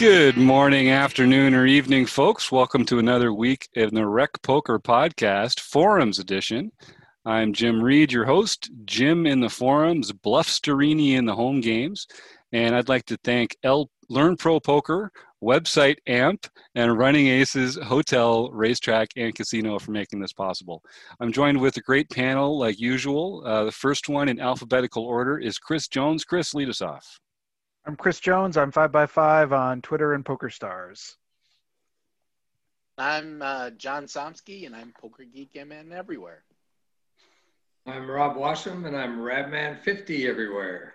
Good morning, afternoon, or evening, folks. Welcome to another week in the Rec Poker Podcast, Forums Edition. I'm Jim Reed, your host, Jim in the forums, Bluff Sterini in the home games. And I'd like to thank L- Learn Pro Poker, website AMP, and Running Aces Hotel, Racetrack, and Casino for making this possible. I'm joined with a great panel like usual. Uh, the first one in alphabetical order is Chris Jones. Chris, lead us off. I'm Chris Jones. I'm 5x5 on Twitter and PokerStars. I'm uh, John Somsky, and I'm Poker Geek MN everywhere. I'm Rob Washam, and I'm Radman50 everywhere.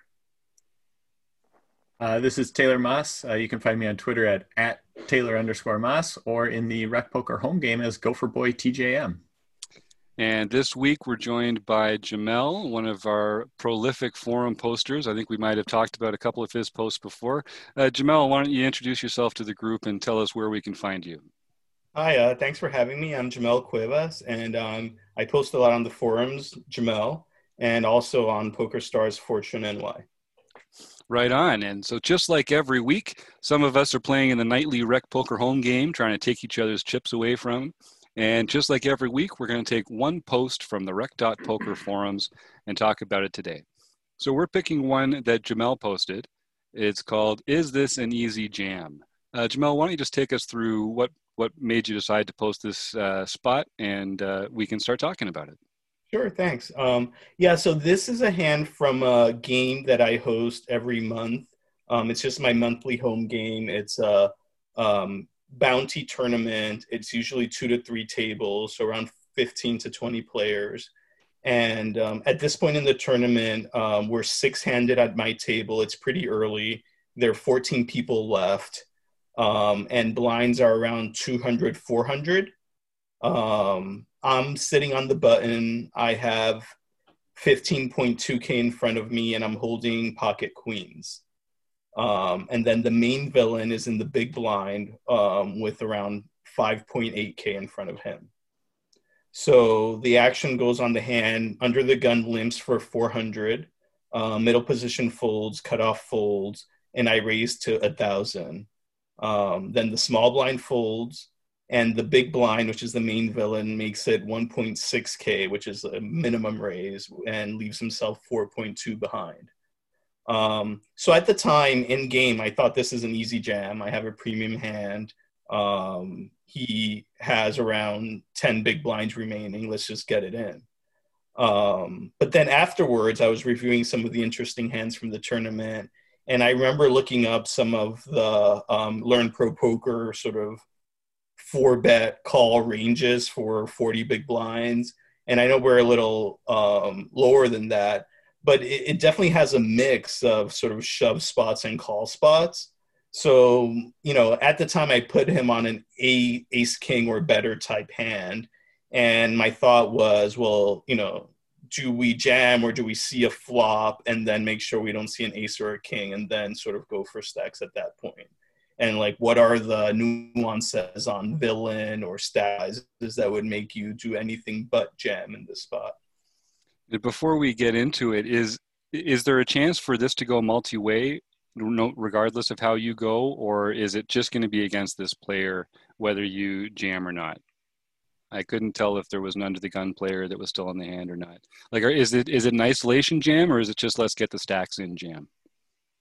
Uh, this is Taylor Moss. Uh, you can find me on Twitter at, at Taylor underscore Moss or in the Rec Poker home game as Gopher Boy TJM. And this week we're joined by Jamel, one of our prolific forum posters. I think we might have talked about a couple of his posts before. Uh, Jamel, why don't you introduce yourself to the group and tell us where we can find you? Hi, uh, thanks for having me. I'm Jamel Cuevas, and um, I post a lot on the forums, Jamel, and also on PokerStars Fortune NY. Right on. And so, just like every week, some of us are playing in the nightly Rec Poker home game, trying to take each other's chips away from and just like every week, we're going to take one post from the rec.poker forums and talk about it today. So we're picking one that Jamel posted. It's called "Is This an Easy Jam?" Uh, Jamel, why don't you just take us through what what made you decide to post this uh, spot, and uh, we can start talking about it. Sure, thanks. Um, yeah, so this is a hand from a game that I host every month. Um, it's just my monthly home game. It's a um, bounty tournament. It's usually two to three tables, so around 15 to 20 players. And um, at this point in the tournament, um, we're six handed at my table. It's pretty early. There are 14 people left, um, and blinds are around 200, 400. Um, I'm sitting on the button. I have 15.2K in front of me, and I'm holding pocket queens. Um, and then the main villain is in the big blind um, with around 5.8k in front of him. So the action goes on the hand, under the gun limps for 400, uh, middle position folds, cutoff folds, and I raise to a thousand. Um, then the small blind folds, and the big blind, which is the main villain, makes it 1.6k, which is a minimum raise, and leaves himself 4.2 behind. Um, so at the time in game, I thought this is an easy jam. I have a premium hand. Um, he has around 10 big blinds remaining. Let's just get it in. Um, but then afterwards, I was reviewing some of the interesting hands from the tournament. And I remember looking up some of the um, Learn Pro Poker sort of four bet call ranges for 40 big blinds. And I know we're a little um, lower than that but it, it, definitely has a mix of sort of shove spots and call spots. So, you know, at the time I put him on an ace king or better type hand. And my thought was, well, you know, do we jam or do we see a flop and then make sure we don't see an ace or a king and then sort of go for stacks at that point? And like, what are the nuances on villain or stacks that would make you do anything but jam in this spot? Before we get into it, is is there a chance for this to go multi-way, regardless of how you go, or is it just going to be against this player whether you jam or not? I couldn't tell if there was an under the gun player that was still in the hand or not. Like, is it is it an isolation jam or is it just let's get the stacks in jam?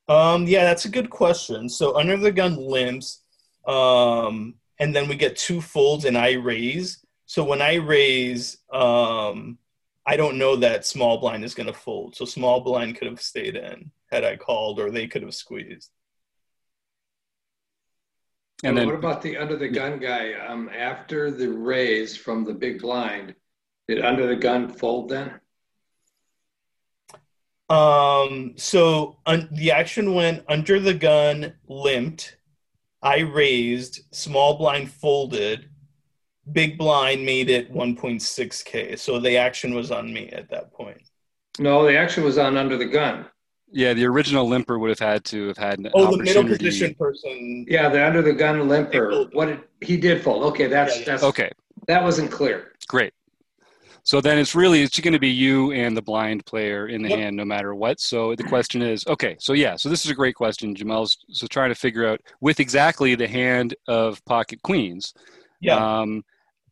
Um, yeah, that's a good question. So under the gun limps, um, and then we get two folds and I raise. So when I raise, um, I don't know that small blind is going to fold. So small blind could have stayed in had I called, or they could have squeezed. And then, what about the under the gun guy? Um, after the raise from the big blind, did under the gun fold then? Um, so un- the action went under the gun, limped. I raised, small blind folded, Big Blind made it 1.6k, so the action was on me at that point. No, the action was on under the gun. Yeah, the original limper would have had to have had an oh, the middle position person. Yeah, the under the gun limper. What did, he did fold? Okay, that's yeah, yeah. that's okay. That wasn't clear. Great. So then it's really it's going to be you and the blind player in the Yep. hand no matter what. So the question is, okay, so yeah, so this is a great question, Jamel's so trying to figure out with exactly the hand of pocket queens. Yeah. Um,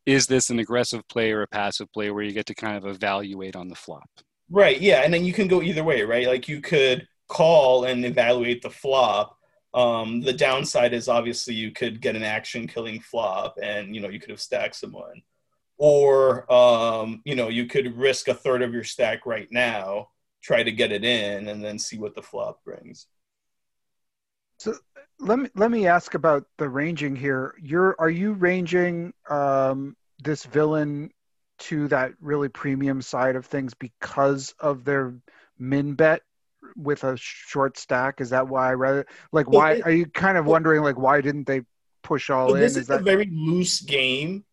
is this an aggressive play or a passive play where you get to kind of evaluate on the flop? Right, yeah, and then you can go either way, right? Like you could call and evaluate the flop. Um, the downside is obviously you could get an action killing flop, and you know you could have stacked someone, or um, you know you could risk a third of your stack right now, try to get it in, and then see what the flop brings. Let me let me ask about the ranging here. You're are you ranging um, this villain to that really premium side of things because of their min bet with a short stack? Is that why rather like why are you kind of wondering like why didn't they push all So in? this Is is a very loose game,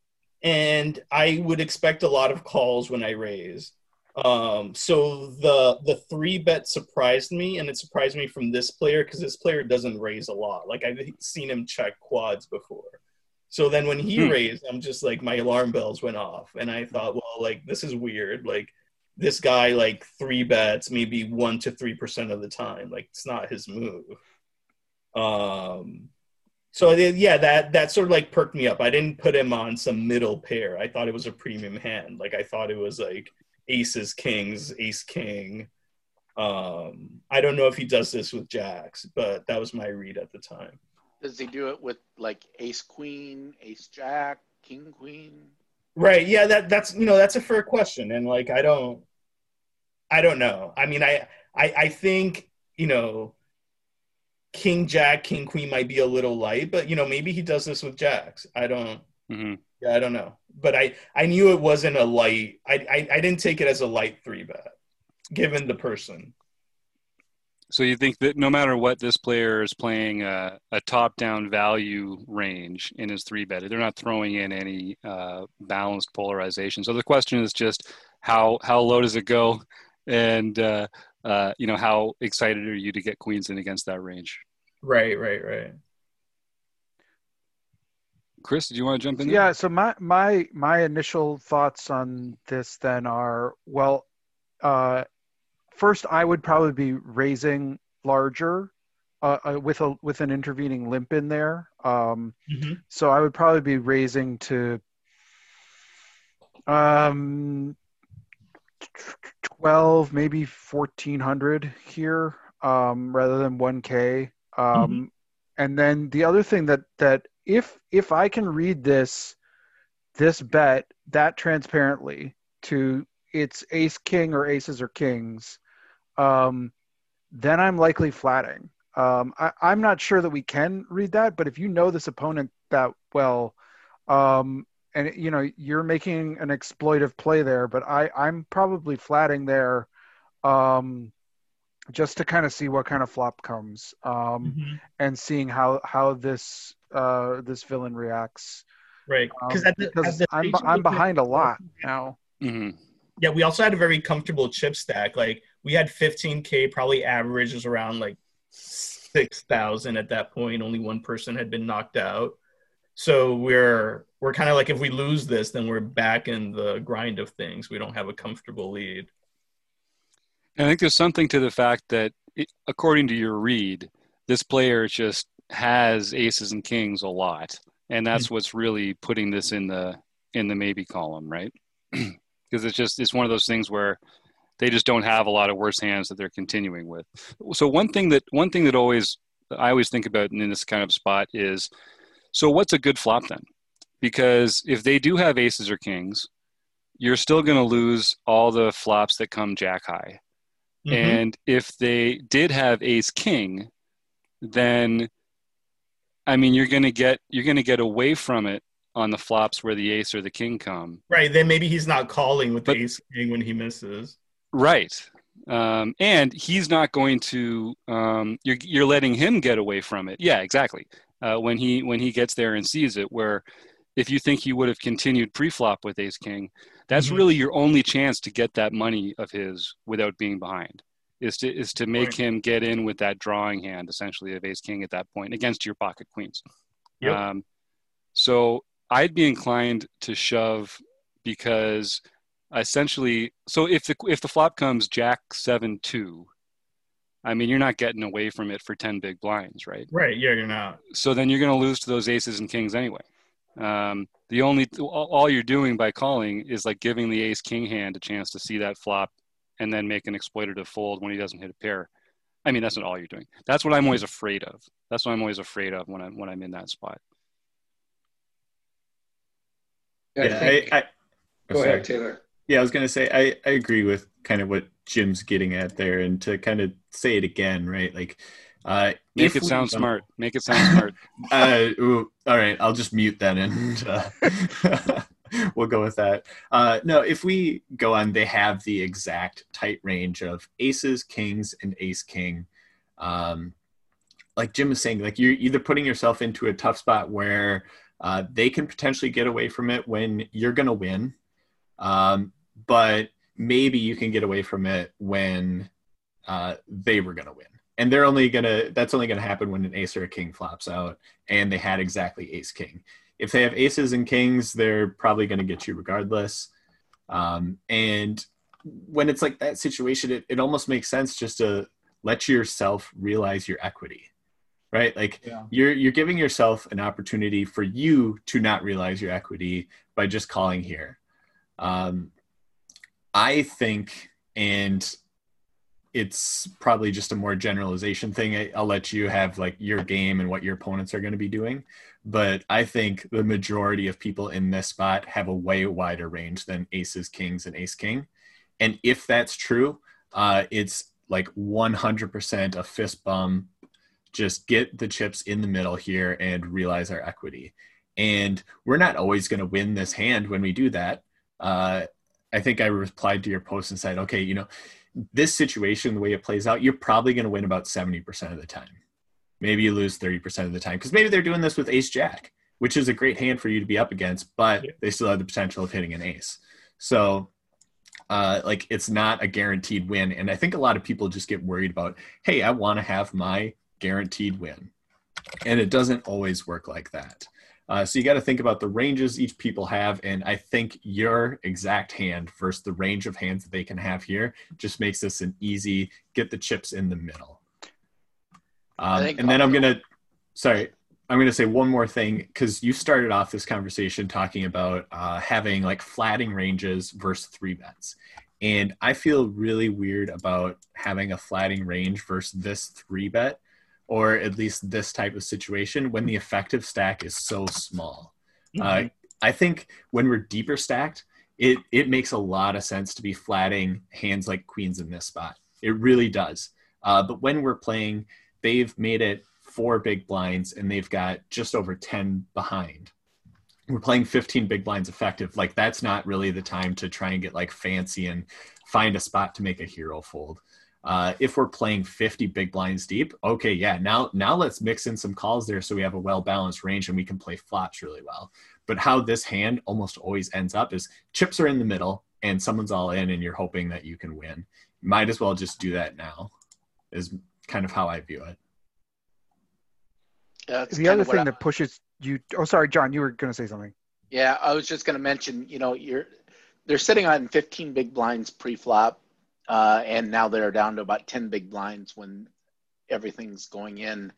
and I would expect a lot of calls when I raise. Um, so the the three bet surprised me, and it surprised me from this player because this player doesn't raise a lot. Like I've seen him check quads before. So then when he Hmm. raised, I'm just like my alarm bells went off, and I thought, well, like this is weird. Like this guy like three bets maybe one to three percent of the time. Like it's not his move. Um, so yeah, that that sort of like perked me up. I didn't put him on some middle pair. I thought it was a premium hand. Like I thought it was like aces, kings, ace, king. Um, I don't know if he does this with jacks, but that was my read at the time. Does he do it with like ace queen, ace jack, king queen? Right? Yeah, that that's you know that's a fair question, and like I don't, I don't know. I mean, I I I think you know. King Jack, King Queen might be a little light, but you know maybe he does this with jacks. I don't. hmm Yeah, I don't know, but I I knew it wasn't a light. I I, I didn't take it as a light three bet, given the person. So you think that no matter what, this player is playing a, a top-down value range in his three bet. They're not throwing in any uh, balanced polarization. So the question is just how how low does it go, and uh, uh, you know how excited are you to get queens in against that range? Right, right, right. Chris, did you want to jump in? there? yeah so my my my initial thoughts on this then are well uh first i would probably be raising larger uh, uh, with a with an intervening limp in there um Mhm. so i would probably be raising to um 12 maybe 1400 here um rather than 1k um and then the other thing that that if if i can read this this bet that transparently to it's ace king or aces or kings um then i'm likely flatting. Um I, i'm not sure that we can read that but if you know this opponent that well um and you know you're making an exploitive play there but i i'm probably flatting there. Um just to kind of see what kind of flop comes um Mhm. and seeing how how this uh this villain reacts Right, um, because at the, at because the I'm I'm behind a lot now. hmm Yeah, we also had a very comfortable chip stack. Like we had 15k, probably averages around like six thousand at that point. Only one person had been knocked out, so we're we're kind of like if we lose this, then we're back in the grind of things. We don't have a comfortable lead. I think there's something to the fact that, according to your read, this player just has aces and kings a lot, and that's hmm. what's really putting this in the in the maybe column, right? Because it's just it's one of those things where they just don't have a lot of worse hands that they're continuing with. So one thing that one thing that always I always think about in this kind of spot is, so what's a good flop then? Because if they do have aces or kings, you're still going to lose all the flops that come jack high. Mhm. And if they did have ace king, then I mean you're gonna get you're gonna get away from it on the flops where the ace or the king come. right, then maybe he's not calling with But- the ace king when he misses. Right. Um, and he's not going to um, you're you're letting him get away from it. Yeah, exactly. Uh, when he when he gets there and sees it, where if you think he would have continued pre-flop with ace king, that's Mhm. really your only chance to get that money of his without being behind. Is to is to make Right. him get in with that drawing hand essentially of ace king at that point against your pocket queens. Yep. Um, so I'd be inclined to shove because essentially, so if the if the flop comes Jack seven two, I mean you're not getting away from it for ten big blinds, right? Right. Yeah, you're not. So then you're going to lose to those aces and kings anyway. Um, the only all all you're doing by calling is like giving the ace king hand a chance to see that flop and then make an exploitative fold when he doesn't hit a pair. I mean, that's not all you're doing. That's what I'm always afraid of. That's what I'm always afraid of when I'm when I'm in that spot. I Yeah, think- I, I, Go oh, ahead. Taylor. Yeah, I was gonna say I, I agree with kind of what Jim's getting at there, and to kind of say it again, right? Like, uh, Make it sound smart. Make it sound smart. uh, ooh, all right, I'll just mute that and uh, we'll go with that. Uh, no, if we go on, they have the exact tight range of aces, kings, and ace king. Um, like Jim is saying, like you're either putting yourself into a tough spot where uh, they can potentially get away from it when you're going to win, um, but maybe you can get away from it when uh, they were going to win and they're only gonna that's only gonna happen when an ace or a king flops out and they had exactly ace king. If they have aces and kings they're probably gonna get you regardless. Um, and when it's like that situation it, it almost makes sense just to let yourself realize your equity right? Like Yeah. you're you're giving yourself an opportunity for you to not realize your equity by just calling here. Um, i think and it's probably just a more generalization thing. I'll let you have like your game and what your opponents are going to be doing. But I think the majority of people in this spot have a way wider range than aces, kings, and ace king. And if that's true, uh, it's like 100% a fist bump. Just get the chips in the middle here and realize our equity. And we're not always going to win this hand when we do that. Uh, I think I replied to your post and said, okay, you know, this situation, the way it plays out, you're probably going to win about 70% of the time. Maybe you lose 30% of the time because maybe they're doing this with ace jack, which is a great hand for you to be up against, but Yeah. they still have the potential of hitting an ace. So, uh, like, it's not a guaranteed win. And I think a lot of people just get worried about, hey, I want to have my guaranteed win. And it doesn't always work like that. Uh, so you got to think about the ranges each people have, and I think your exact hand versus the range of hands that they can have here just makes this an easy get the chips in the middle. Um, and then I'm gonna, sorry, I'm gonna say one more thing because you started off this conversation talking about uh, having like flatting ranges versus three bets, and I feel really weird about having a flatting range versus this three bet or at least this type of situation when the effective stack is so small. Uh, I think when we're deeper stacked, it it makes a lot of sense to be flatting hands like queens in this spot. It really does. Uh, but when we're playing, they've made it four big blinds and they've got just over 10 behind. We're playing 15 big blinds effective. Like that's not really the time to try and get like fancy and find a spot to make a hero fold. Uh, if we're playing 50 big blinds deep, okay, yeah, now now let's mix in some calls there so we have a well balanced range and we can play flops really well. But how this hand almost always ends up is chips are in the middle and someone's all in and you're hoping that you can win. Might as well just do that now. Is kind of how I view it. Yeah, the other thing I- that pushes you. Oh, sorry, John. You were going to say something. Yeah, I was just going to mention, you know, you're they're sitting on 15 big blinds pre-flop, uh, and now they're down to about 10 big blinds when everything's going in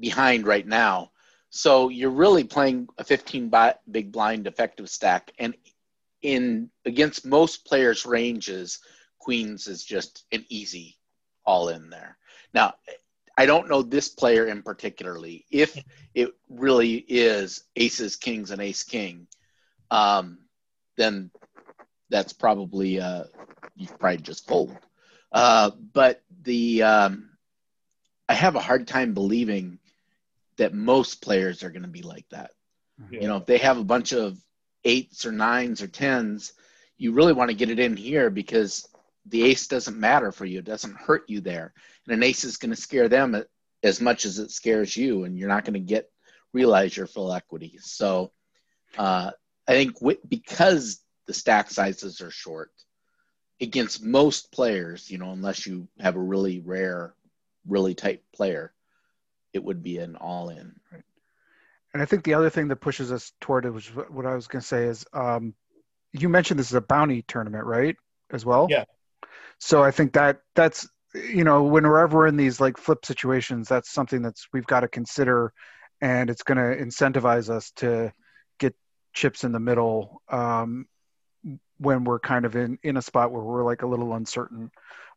behind right now. So you're really playing a 15 bi- big blind effective stack, and in against most players' ranges, queens is just an easy all in there. Now, I don't know this player in particularly. If it really is aces, kings, and ace king, um, then that's probably uh, you probably just fold. Uh, but the um, I have a hard time believing that most players are going to be like that. You know, if they have a bunch of eights or nines or tens, you really want to get it in here because the ace doesn't matter for you. It doesn't hurt you there. And an ace is going to scare them as much as it scares you, and you're not going to get realize your full equity. So uh, I think w- because the stack sizes are short against most players, you know, unless you have a really rare, really tight player, it would be an all in. And I think the other thing that pushes us toward it which what what I was going to say is um, you mentioned this is a bounty tournament, right? As well. Yeah. So I think that that's you know whenever we're in these like flip situations, that's something that's we've got to consider, and it's going to incentivize us to get chips in the middle um, when we're kind of in in a spot where we're like a little uncertain.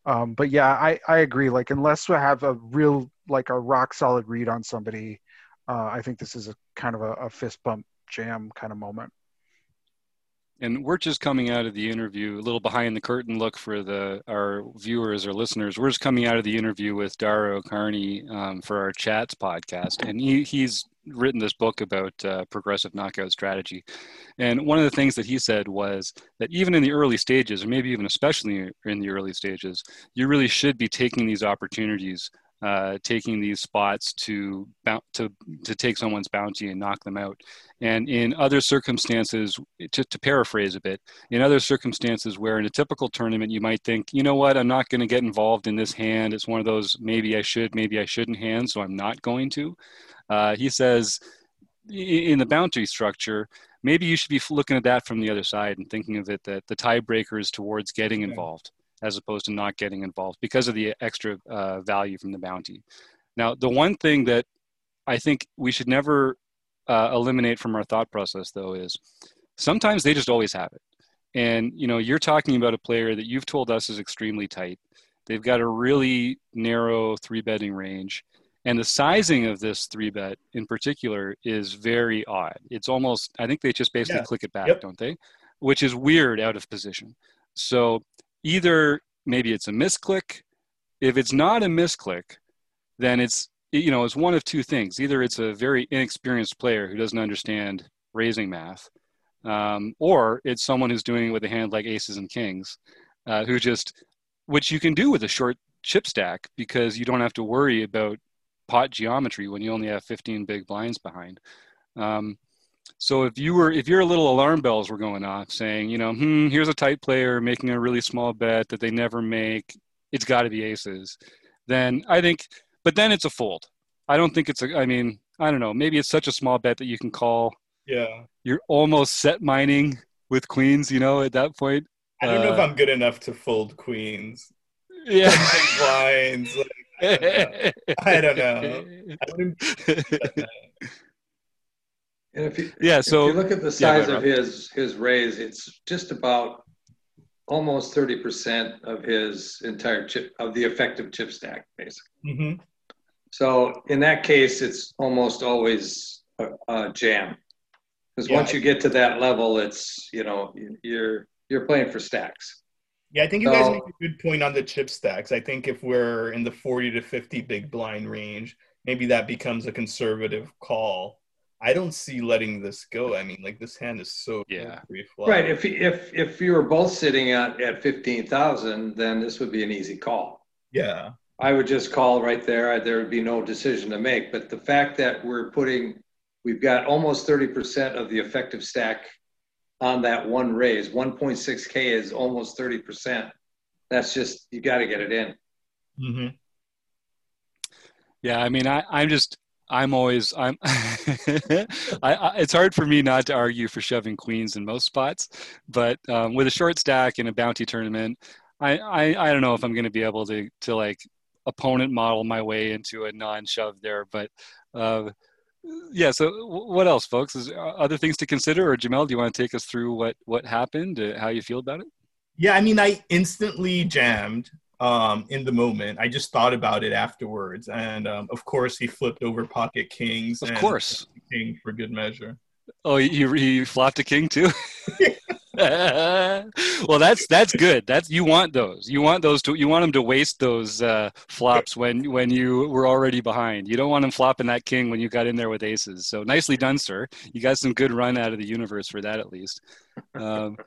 Um, but yeah, I I agree. Like unless we have a real like a rock solid read on somebody, uh, I think this is a kind of a, a fist bump jam kind of moment. And we're just coming out of the interview, a little behind the curtain look for the our viewers or listeners. We're just coming out of the interview with Dara O'Kearney um, for our Chats podcast, and he, he's written this book about uh, progressive knockout strategy. And one of the things that he said was that even in the early stages, or maybe even especially in the early stages, you really should be taking these opportunities uh, taking these spots to to to take someone's bounty and knock them out. And in other circumstances, to, to paraphrase a bit, in other circumstances where in a typical tournament you might think, you know what, I'm not going to get involved in this hand. It's one of those maybe I should, maybe I shouldn't hands, so I'm not going to. Uh, he says in the bounty structure, maybe you should be looking at that from the other side and thinking of it that the tiebreaker is towards getting involved as opposed to not getting involved because of the extra uh, value from the bounty. Now, the one thing that I think we should never uh, eliminate from our thought process, though, is sometimes they just always have it. And you know, you're talking about a player that you've told us is extremely tight. They've got a really narrow three betting range, and the sizing of this three bet in particular is very odd. It's almost I think they just basically yeah. click it back, yep. don't they? Which is weird out of position. So either maybe it's a misclick. If it's not a misclick, then it's you know it's one of two things. Either it's a very inexperienced player who doesn't understand raising math, um, or it's someone who's doing it with a hand like aces and kings, uh, who just which you can do with a short chip stack because you don't have to worry about pot geometry when you only have 15 big blinds behind. Um, so if you were, if your little alarm bells were going off, saying, you know, hmm, here's a tight player making a really small bet that they never make, it's got to be aces. Then I think, but then it's a fold. I don't think it's a. I mean, I don't know. Maybe it's such a small bet that you can call. Yeah. You're almost set mining with queens. You know, at that point. I don't uh, know if uh, I'm good enough to fold queens. Yeah. blinds. Like, I don't know. I don't know. And if you, yeah, so if you look at the size yeah, of his his raise, it's just about almost thirty percent of his entire chip of the effective chip stack, basically. Mm-hmm. So in that case, it's almost always a, a jam, because yeah. once you get to that level, it's you know you're you're playing for stacks. Yeah, I think you so, guys make a good point on the chip stacks. I think if we're in the 40 to 50 big blind range, maybe that becomes a conservative call I don't see letting this go. I mean, like this hand is so yeah right. If if if you were both sitting at at fifteen thousand, then this would be an easy call. Yeah, I would just call right there. There would be no decision to make. But the fact that we're putting, we've got almost thirty percent of the effective stack on that one raise. One point six k is almost thirty percent. That's just you got to get it in. Mm-hmm. Yeah, I mean, I, I'm just I'm always I'm. I, I, it's hard for me not to argue for shoving queens in most spots, but um, with a short stack in a bounty tournament, I, I I don't know if I'm going to be able to to like opponent model my way into a non-shove there, but. Uh, yeah. So, what else, folks? Is uh, other things to consider, or Jamel, do you want to take us through what what happened, uh, how you feel about it? Yeah, I mean, I instantly jammed um, in the moment. I just thought about it afterwards, and um, of course, he flipped over pocket kings. Of course, king for good measure. Oh, he he flopped a king too. well, that's that's good. That's you want those. You want those to. You want them to waste those uh, flops when when you were already behind. You don't want them flopping that king when you got in there with aces. So nicely done, sir. You got some good run out of the universe for that, at least. Um,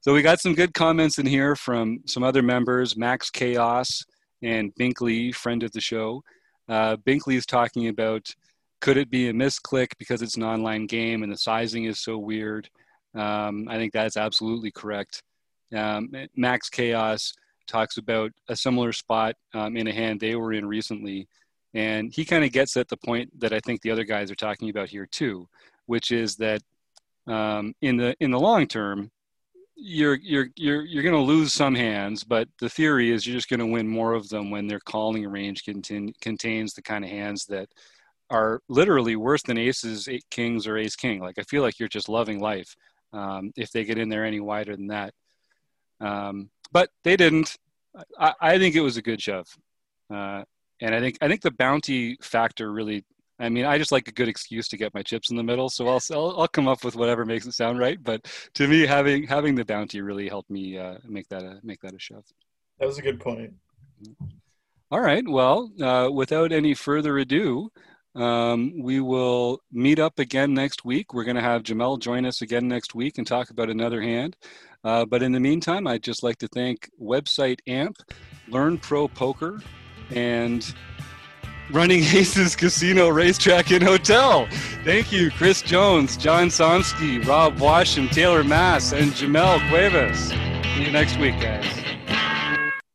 so we got some good comments in here from some other members, Max Chaos and Binkley, friend of the show. Uh, Binkley is talking about could it be a misclick because it's an online game and the sizing is so weird. Um, I think that's absolutely correct. Um, Max Chaos talks about a similar spot um, in a hand they were in recently, and he kind of gets at the point that I think the other guys are talking about here too, which is that um, in the in the long term, you're you're you're you're going to lose some hands, but the theory is you're just going to win more of them when their calling range contain, contains the kind of hands that are literally worse than aces, eight kings, or ace king. Like I feel like you're just loving life um, if they get in there any wider than that. Um, but they didn't. I, I, think it was a good shove, uh, and I think I think the bounty factor really I mean, I just like a good excuse to get my chips in the middle, so I'll I'll, I'll come up with whatever makes it sound right. But to me, having having the bounty really helped me uh, make that a make that a shove. That was a good point. All right. Well, uh, without any further ado, um, we will meet up again next week. We're going to have Jamel join us again next week and talk about another hand. Uh, but in the meantime, I'd just like to thank website AMP, Learn Pro Poker, and Running Aces Casino, Racetrack, and Hotel. Thank you, Chris Jones, John Somsky, Rob Washam, Taylor Moss, and Jamel Cuevas. See you next week, guys.